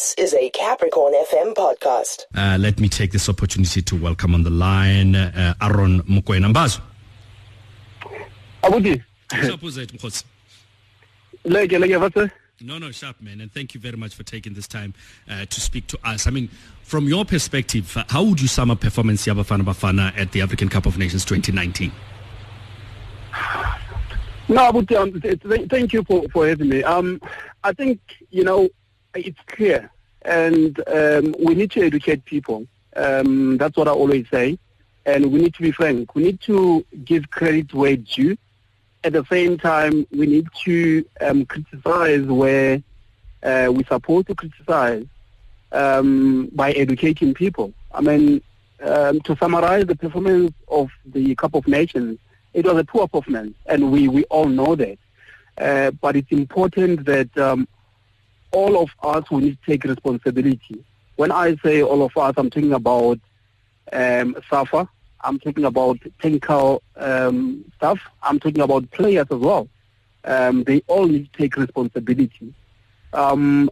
This is a Capricorn FM podcast. Uh, let me take this opportunity to welcome on the line uh, Aaron Mokoena Mbazo. Abuti. Sharp was it, Mkhosi? Leke leke vase. No, no, sharp, man. And thank you very much for taking this time uh, to speak to us. I mean, from your perspective, uh, how would you sum up performance ya Bafana Bafana at the African Cup of Nations 2019? No, Abuti, um, th- th- thank you for, for having me. Um, I think, you know, it's clear and um, we need to educate people. Um, that's what I always say. And we need to be frank. We need to give credit where it's due. At the same time, we need to um, criticize where uh, we're supposed to criticize um, by educating people. I mean, um, to summarize the performance of the Cup of Nations, it was a poor performance, and we, we all know that. Uh, but it's important that um, all of us we need to take responsibility. When I say all of us, I'm talking about um, SAFA, I'm talking about technical um, staff, I'm talking about players as well. Um, they all need to take responsibility. Um,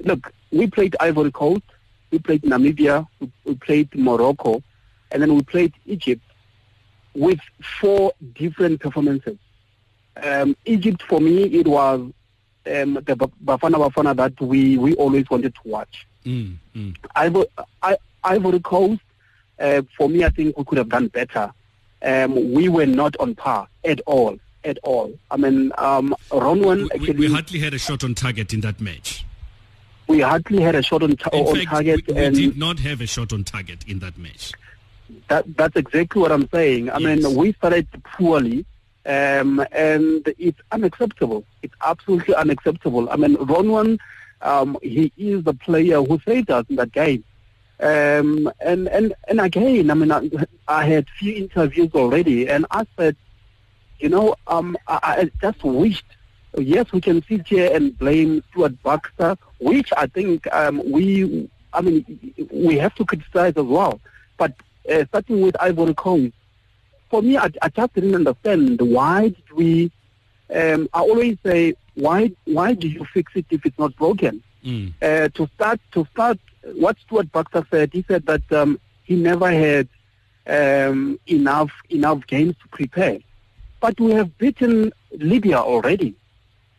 look, we played Ivory Coast, we played Namibia, we, played Morocco, and then we played Egypt with four different performances. Um, Egypt, for me, it was um, the Ba- Bafana Bafana that we, we always wanted to watch. Mm, mm. Ivory, I, Ivory Coast, uh, for me, I think we could have done better. Um, we were not on par at all, at all. I mean, um, Ronwen We, we, actually, we hardly had a shot on target in that match. we hardly had a shot on, ta- on fact, target, we, we did not have a shot on target in that match. that, that's exactly what I'm saying. I Yes. mean, we started poorly, um, and it's unacceptable. It's absolutely unacceptable. I mean, Ronwen, um, he is the player who saved us in that game. Um, and, and, and again, I mean, I, I had few interviews already, and I said, you know, um, I, I just wished, yes, we can sit here and blame Stuart Baxter, which I think um, we, I mean, we have to criticize as well. But uh, starting with Ivory Coast, for me, I, I just didn't understand why did we. Um, I always say, why why do you fix it if it's not broken? Mm. Uh, to start, to start, what Stuart Baxter said, he said that um, he never had um, enough enough games to prepare. But we have beaten Libya already,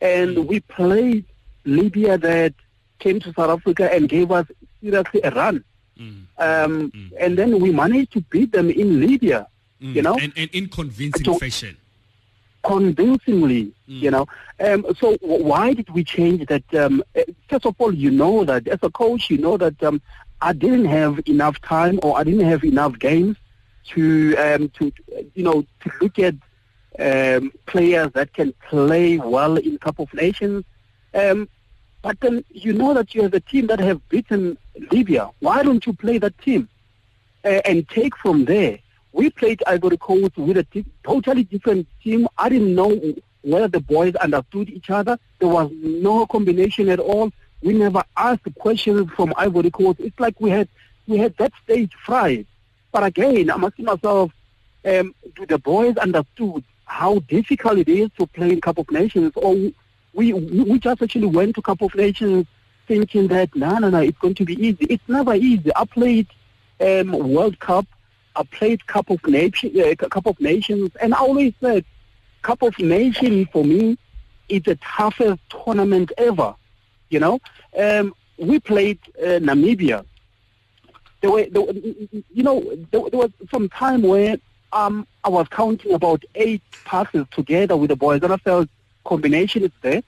and we played Libya that came to South Africa and gave us seriously a run. Mm. Um, Mm. And then we managed to beat them in Libya, Mm. you know, and, and in convincing So- fashion. convincingly, Mm. you know. Um, so why did we change that? Um, uh, first of all, you know that as a coach, you know that um, I didn't have enough time or I didn't have enough games to, um, to you know, to look at um, players that can play well in Cup of Nations. Um, but then you know that you have a team that have beaten Libya. Why don't you play that team uh, and take from there? We played Ivory Coast with a t- totally different team. I didn't know whether the boys understood each other. There was no combination at all. We never asked questions from Ivory Coast. It's like we had we had that stage fried. But again, I'm asking myself, um, do the boys understood how difficult it is to play in Cup of Nations, or we we just actually went to Cup of Nations thinking that no, no, no, it's going to be easy. It's never easy. I played um, World Cup, I played Cup of uh, Cup of Nations, and I always said Cup of Nations for me is the toughest tournament ever. You know, um, we played uh, Namibia. There were, there, you know, there, there was some time where um, I was counting about eight passes together with the boys, and I felt combination is there.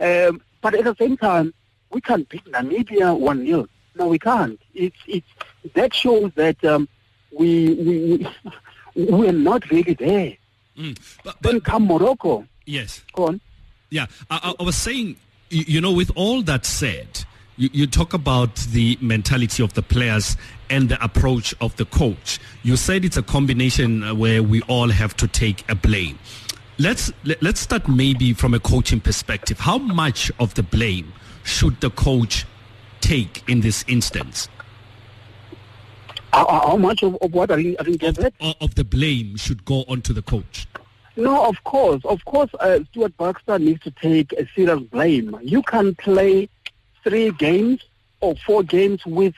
Um, but at the same time, we can't beat Namibia one 0 No, we can't. It's it's that shows that um, we we we we're not really there. Mm. But, Then but come Morocco. yes, Go on. yeah. I, I- was saying, you, you know, with all that said, you, you talk about the mentality of the players and the approach of the coach. You said it's a combination uh, where we all have to take a blame. Let's let, let's start maybe from a coaching perspective. How much of the blame should the coach take in this instance? How, how much of, of what I didn't, I didn't get that? Of, the blame should go onto the coach. No, of course, of course. Uh, Stuart Baxter needs to take a serious blame. You can play three games or four games with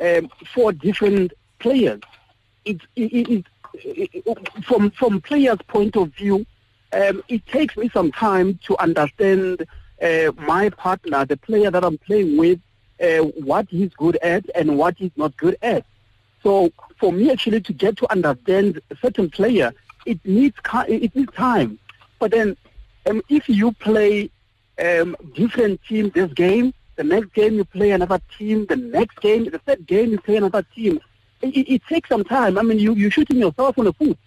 um, four different players. It, it, it, it, from from players' point of view, um, it takes me some time to understand uh, my partner, the player that I'm playing with, uh, what he's good at and what he's not good at. So for me actually to get to understand a certain player, it needs it needs time. But then um, if you play um, different team this game, the next game you play another team, the next game, the third game you play another team, it, it takes some time. I mean, you, you're shooting yourself on the foot.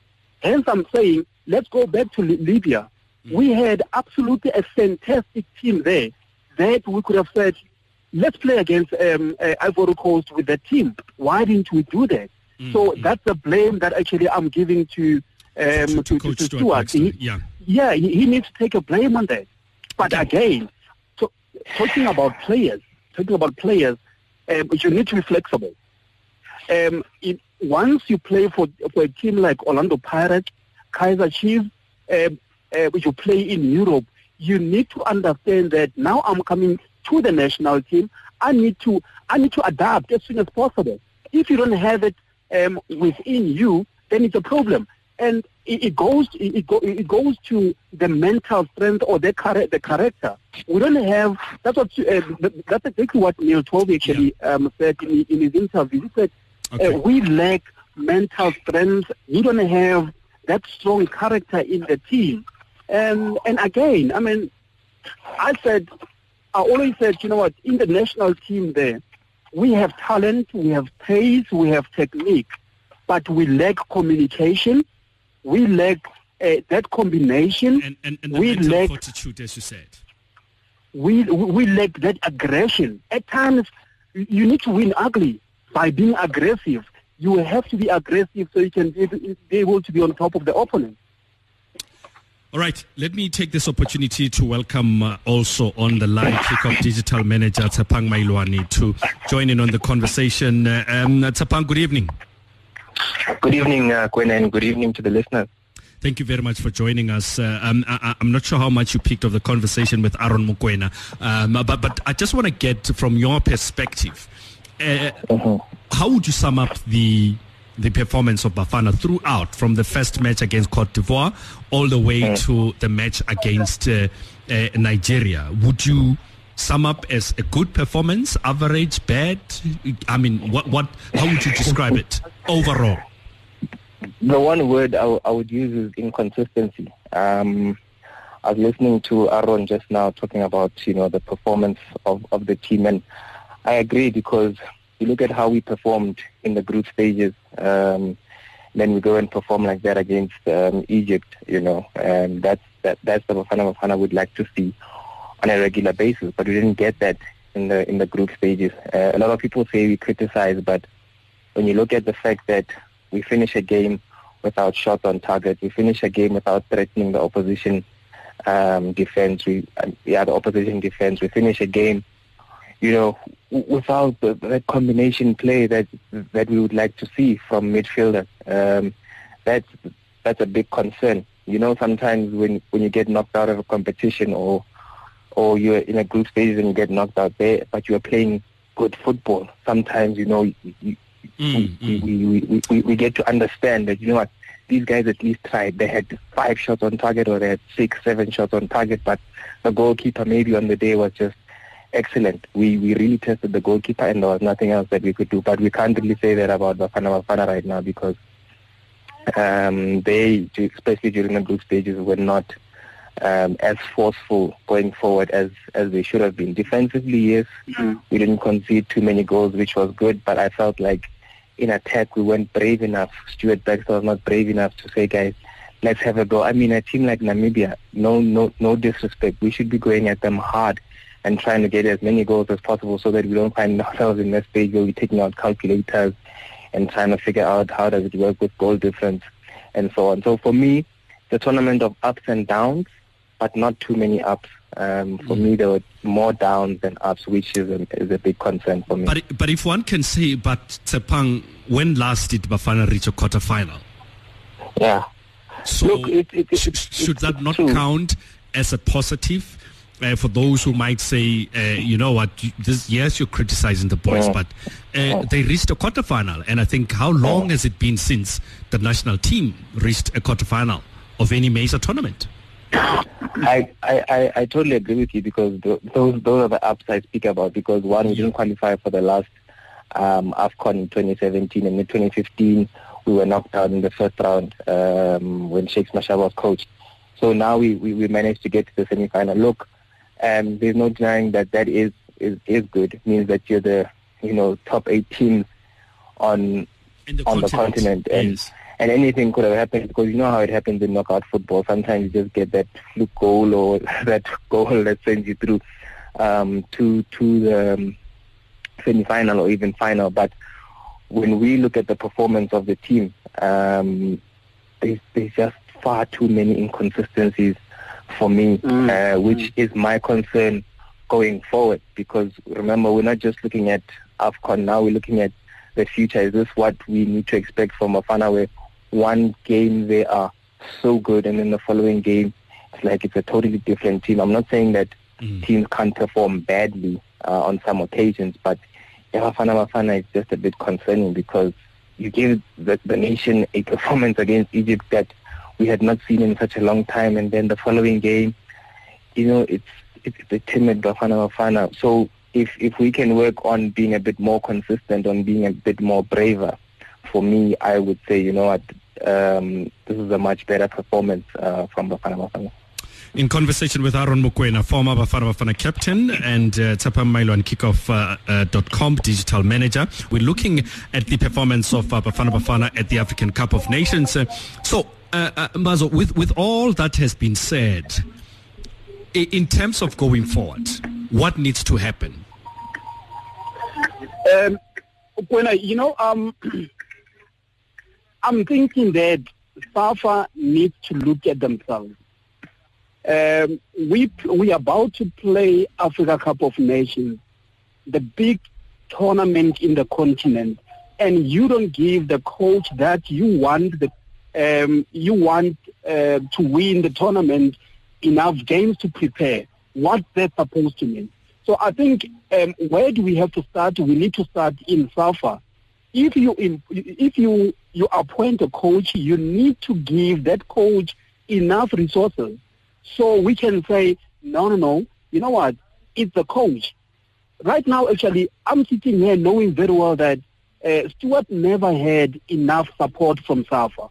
Hence I'm saying, let's go back to Libya. Mm. We had absolutely a fantastic team there that we could have said, let's play against um, uh, Ivory Coast with that team. Why didn't we do that? Mm-hmm. So that's the blame that actually I'm giving to um, to, to, to, to Stuart. He, yeah, yeah, he, he, needs to take a blame on that. But okay. again, so, talking about players, talking about players, um, you need to be flexible. Um, it, once you play for for a team like Orlando Pirates, Kaizer Chiefs, um, uh, you play in Europe, you need to understand that now I'm coming to the national team. I need to I need to adapt as soon as possible. If you don't have it um, within you, then it's a problem. And it, it goes it, go, it goes to the mental strength or the char- the character. We don't have that's what uh, that's exactly what Neil Tovey actually yeah. um, said in, in his interview. He said uh, okay. uh, we lack mental strength. We don't have that strong character in the team. And and again, I mean, I said I always said, you know what, in the national team there, we have talent, we have pace, we have technique, but we lack communication, we lack uh, that combination. And, and, and we lack fortitude, as you said. We, we lack that aggression. At times, you need to win ugly by being aggressive. You have to be aggressive so you can be able to be on top of the opponent. All right, let me take this opportunity to welcome uh, also on the line Kickoff Digital Manager Tshepang Mailwane to join in on the conversation. Uh, um, Tshepang, good evening. Good evening, uh, Gwen, and good evening to the listeners. Thank you very much for joining us. Uh, um, I, am not sure how much you picked of the conversation with Aaron Mokoena, um, but, but I just want to get from your perspective, uh, uh-huh. how would you sum up the the performance of Bafana throughout, from the first match against Cote d'Ivoire all the way mm. to the match against uh, uh, Nigeria. Would you sum up as a good performance, average, bad? I mean, what, what, how would you describe it overall? The one word I, I would use is inconsistency. Um, I was listening to Aaron just now talking about, you know, the performance of, of the team, and I agree because you look at how we performed in the group stages, um, then we go and perform like that against um, Egypt, you know, and that's that, that's the Bafana Bafana would like to see on a regular basis, but we didn't get that in the in the group stages. Uh, a lot of people say we criticize, but when you look at the fact that we finish a game without shots on target, we finish a game without threatening the opposition um, defense, we uh, yeah the opposition defense, we finish a game you know, without the, that combination play that that we would like to see from midfielders. Um, that's that's a big concern. You know, sometimes when when you get knocked out of a competition or or you're in a group stage and you get knocked out there, but you're playing good football. Sometimes you know you, you, mm, we, mm. We, we, we, we get to understand that you know what these guys at least tried. They had five shots on target or they had six, seven shots on target, but the goalkeeper maybe on the day was just excellent. We we really tested the goalkeeper and there was nothing else that we could do. But we can't really say that about Bafana Bafana right now because um, they, especially during the group stages, were not um, as forceful going forward as, as they should have been. Defensively, yes, mm-hmm. we didn't concede too many goals, which was good, but I felt like in attack we weren't brave enough. Stuart Baxter was not brave enough to say, guys, let's have a go. I mean, a team like Namibia, no, no, no disrespect. We should be going at them hard and trying to get as many goals as possible so that we don't find ourselves in that stage where we're taking out calculators and trying to figure out how does it work with goal difference and so on. So for me, the tournament of ups and downs, but not too many ups. Um, for mm. me, there were more downs than ups, which is a, is a big concern for me. But, but if one can say, but Tshepang, when last did Bafana reach a quarter final? Yeah. So Look, it, it, it, should, should that not true. count as a positive? Uh, for those who might say, uh, you know what, this, yes, you're criticizing the boys, but uh, they reached a quarterfinal. And I think how long has it been since the national team reached a quarterfinal of any major tournament? I, I, I, totally agree with you because th- those those are the ups I speak about because one we didn't qualify for the last um, AFCON in 2017 and in 2015 we were knocked out in the first round um, when Shakes Mashaba was coach. So now we, we, we managed to get to the semi-final. Look, um, there's no denying that that is, is, is good. It means that you're the you know top eight teams on the on the continent and Yes. and anything could have happened because you know how it happens in knockout football. Sometimes you just get that fluke goal or that goal that sends you through um, to to the um, semi-final or even final. But when we look at the performance of the team, um, there's, there's just far too many inconsistencies for me, Mm, uh, which is my concern going forward. Because remember, we're not just looking at AFCON now, we're looking at the future. Is this what we need to expect from Afana where one game they are so good and then the following game it's like it's a totally different team. I'm not saying that Mm. teams can't perform badly uh, on some occasions, but yeah, Bafana Bafana is just a bit concerning because you give the, the nation a performance against Egypt that we had not seen in such a long time, and then the following game, you know, it's it's a timid Bafana Bafana. So if if we can work on being a bit more consistent, on being a bit more braver, for me, I would say, you know um, this is a much better performance uh, from Bafana Bafana. In conversation with Aaron Mokoena, former Bafana Bafana captain and uh, Milo and Kickoff.com uh, com digital manager, we're looking at the performance of uh, Bafana Bafana at the African Cup of Nations. Uh, so, uh, uh, Mbazo, with, with all that has been said, in terms of going forward, what needs to happen? Um, when I, you know, um, I'm thinking that SAFA needs to look at themselves. Um, we we are about to play Africa Cup of Nations, the big tournament in the continent, and you don't give the coach that you want the um, you want uh, to win the tournament enough games to prepare. What that's supposed to mean. So I think um, where do we have to start? We need to start in SAFA. If you if you you appoint a coach, you need to give that coach enough resources so we can say no, no, no. You know what? It's the coach. Right now, actually, I'm sitting here knowing very well that uh, Stuart never had enough support from SAFA.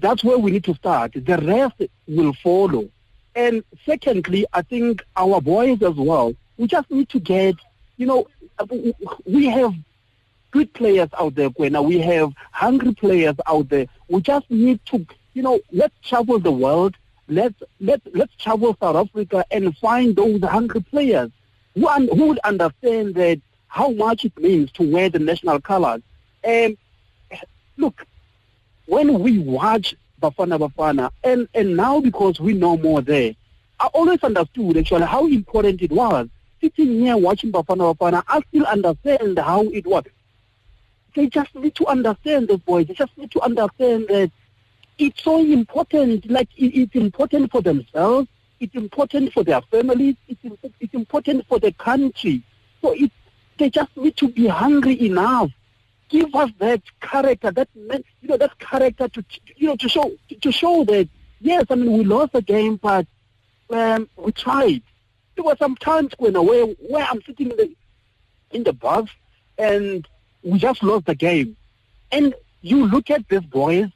That's where we need to start. The rest will follow. And secondly, I think our boys as well, we just need to get, you know, we have good players out there, Kwena. We have hungry players out there. We just need to, you know, let's travel the world. Let's let let's travel South Africa and find those hungry players who un, who would understand that how much it means to wear the national colors. And look, when we watch Bafana Bafana, and, and now because we know more there, I always understood actually how important it was. Sitting here watching Bafana Bafana, I still understand how it was. They just need to understand the boys. They just need to understand that it's so important. Like it, it's important for themselves. It's important for their families. It's, it's important for the country. So it, they just need to be hungry enough give us that character, that you know, that character to you know to show to show that yes, I mean we lost the game, but um, we tried. There were some times when where where I'm sitting in the in the bus and we just lost the game, and you look at these boys,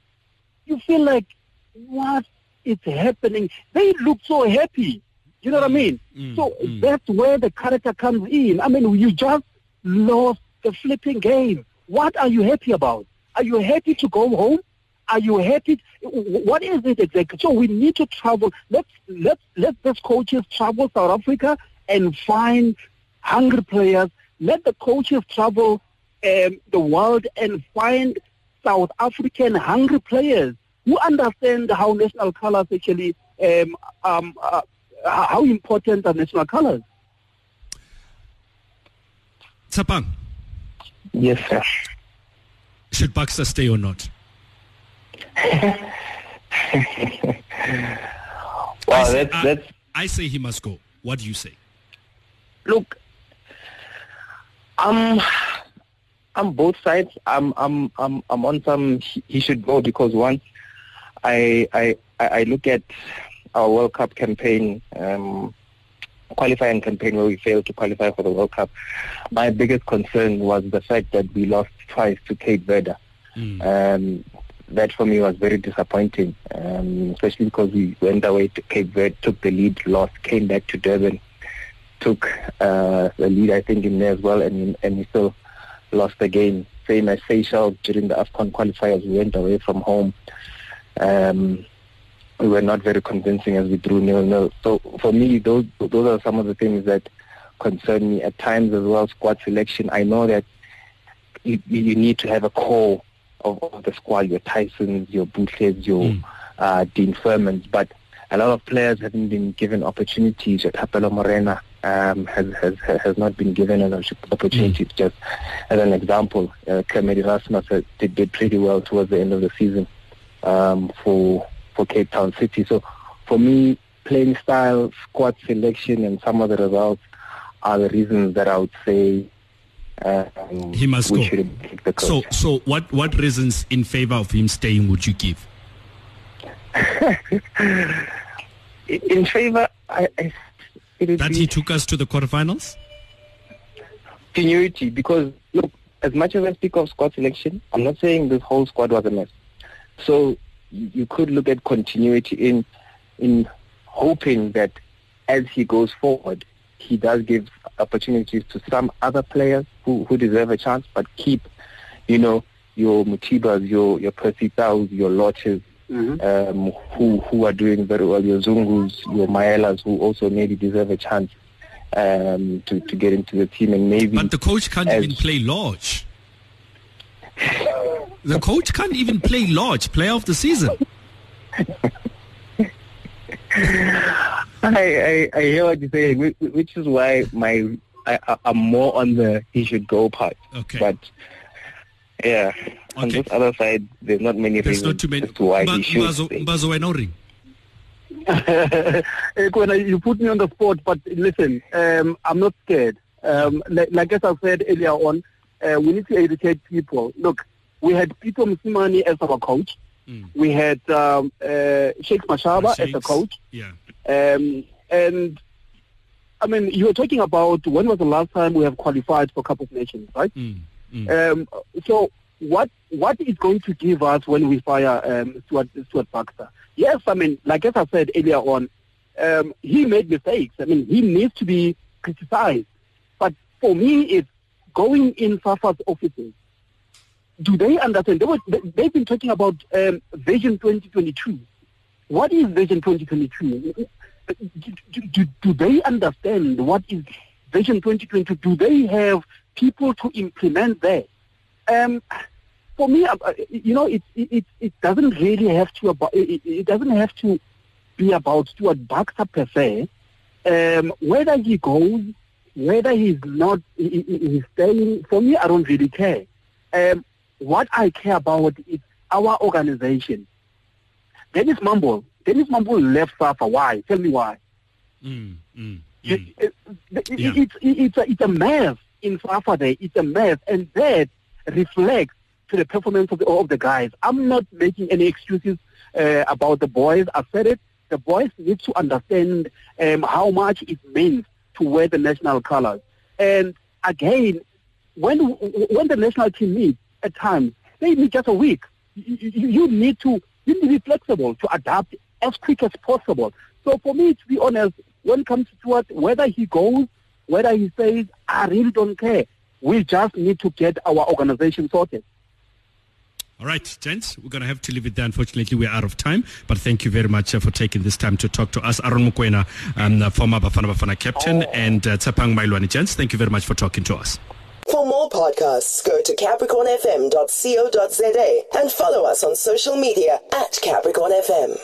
you feel like what is happening? They look so happy. You know what I mean? Mm, so mm. that's where the character comes in. I mean, you just lost the flipping game. What are you happy about? Are you happy to go home? Are you happy? What is it exactly? So we need to travel. Let's let let these coaches travel South Africa and find hungry players. Let the coaches travel um, the world and find South African hungry players who understand how national colors actually um, um, uh, how important are national colors. Tshepang, Yes, sir. should Baxter stay or not? Wow, I see- that's I- that's I say he must go. What do you say? Look, I'm I'm both sides. I'm I'm I'm I'm on some he should go because once I I I look at our World Cup campaign, um, qualifying campaign where we failed to qualify for the World Cup. My biggest concern was the fact that we lost twice to Cape Verde. Mm. Um, that for me was very disappointing, um, especially because we went away to Cape Verde, took the lead, lost, came back to Durban, took uh, the lead, I think, in there as well, and and we still lost the game. Same as Seychelles during the AFCON qualifiers, we went away from home. Um, we were not very convincing as we drew nil-nil. So for me, those those are some of the things that concern me at times as well. Squad selection. I know that you, you need to have a core of, of the squad, your Tysons, your Bootlets, your mm. uh, Dean Furmans, but a lot of players haven't been given opportunities. Your Thapelo Morena um, has, has has not been given an opportunity. Mm. Just as an example, uh, Kermit Erasmus did, did pretty well towards the end of the season um, for for Cape Town City. So for me, playing style, squad selection, and some of the results are the reasons that I would say um, he must go. So, so what what reasons in favor of him staying would you give? in favor, I, I that he took us to the quarterfinals. Continuity, because look, as much as I speak of squad selection, I'm not saying this whole squad was a mess. So you could look at continuity in in hoping that as he goes forward, he does give opportunities to some other players who, who deserve a chance, but keep, you know, your Mothibas, your your Percy your Lorches, mm-hmm. um, who who are doing very well, your Zungus, your Maelas, who also maybe deserve a chance um, to to get into the team, and maybe. But the coach can't even play Lorch. The coach can't even play Lorch player of the season. I, I, I hear what you're saying, which is why my I, am more on the he should go part. Okay. But yeah, on this other side, there's not many there's reasons not too many. to why he should. Mbazo, no ring. you put me on the spot, but listen, um, I'm not scared. Um, like, like, as I said earlier on, uh, we need to educate people. Look, we had Pitso Mosimane as our coach. Mm. We had um, uh, Shakes Mashaba as a coach. Yeah. Um, and I mean, you were talking about when was the last time we have qualified for Cup of Nations, right? Mm. Mm. Um, so what what is going to give us when we fire um, Stuart, Stuart Baxter? Yes, I mean, like as I said earlier on, um, he made mistakes. I mean, he needs to be criticized. But for me, it's going in SAFA's offices do they understand? They were, they've been talking about um, Vision 2022. What is Vision 2022? Do, do, do, they understand what is Vision 2022? Do they have people to implement that? Um, for me, uh, you know, it, it, it doesn't really have to about, it, it doesn't have to be about Stuart Baxter per se. Um, whether he goes, whether he's not, he, he's staying, for me, I don't really care. Um, what I care about is our organization. Dennis Mumble, Dennis Mumble left SAFA. Why? Tell me why. Mm, mm, mm. It, it, it, yeah. it's, it's, a, it's a mess in SAFA there. It's a mess. And that reflects to the performance of the, of the guys. I'm not making any excuses uh, about the boys. I said it. The boys need to understand um, how much it means to wear the national colors. And again, when when the national team meets, at times, maybe just a week. You, you, you need to you need to be flexible to adapt as quick as possible. So for me, to be honest, when it comes to what, whether he goes, whether he says, I really don't care. We just need to get our organization sorted. All right, gents, we're going to have to leave it there. Unfortunately, we're out of time, but thank you very much uh, for taking this time to talk to us. Aaron Mokoena, um, former Bafana Bafana captain, oh. and uh, Tshepang Mailwane. Gents, thank you very much for talking to us. For more podcasts, go to capricornfm.co.za and follow us on social media at Capricorn FM.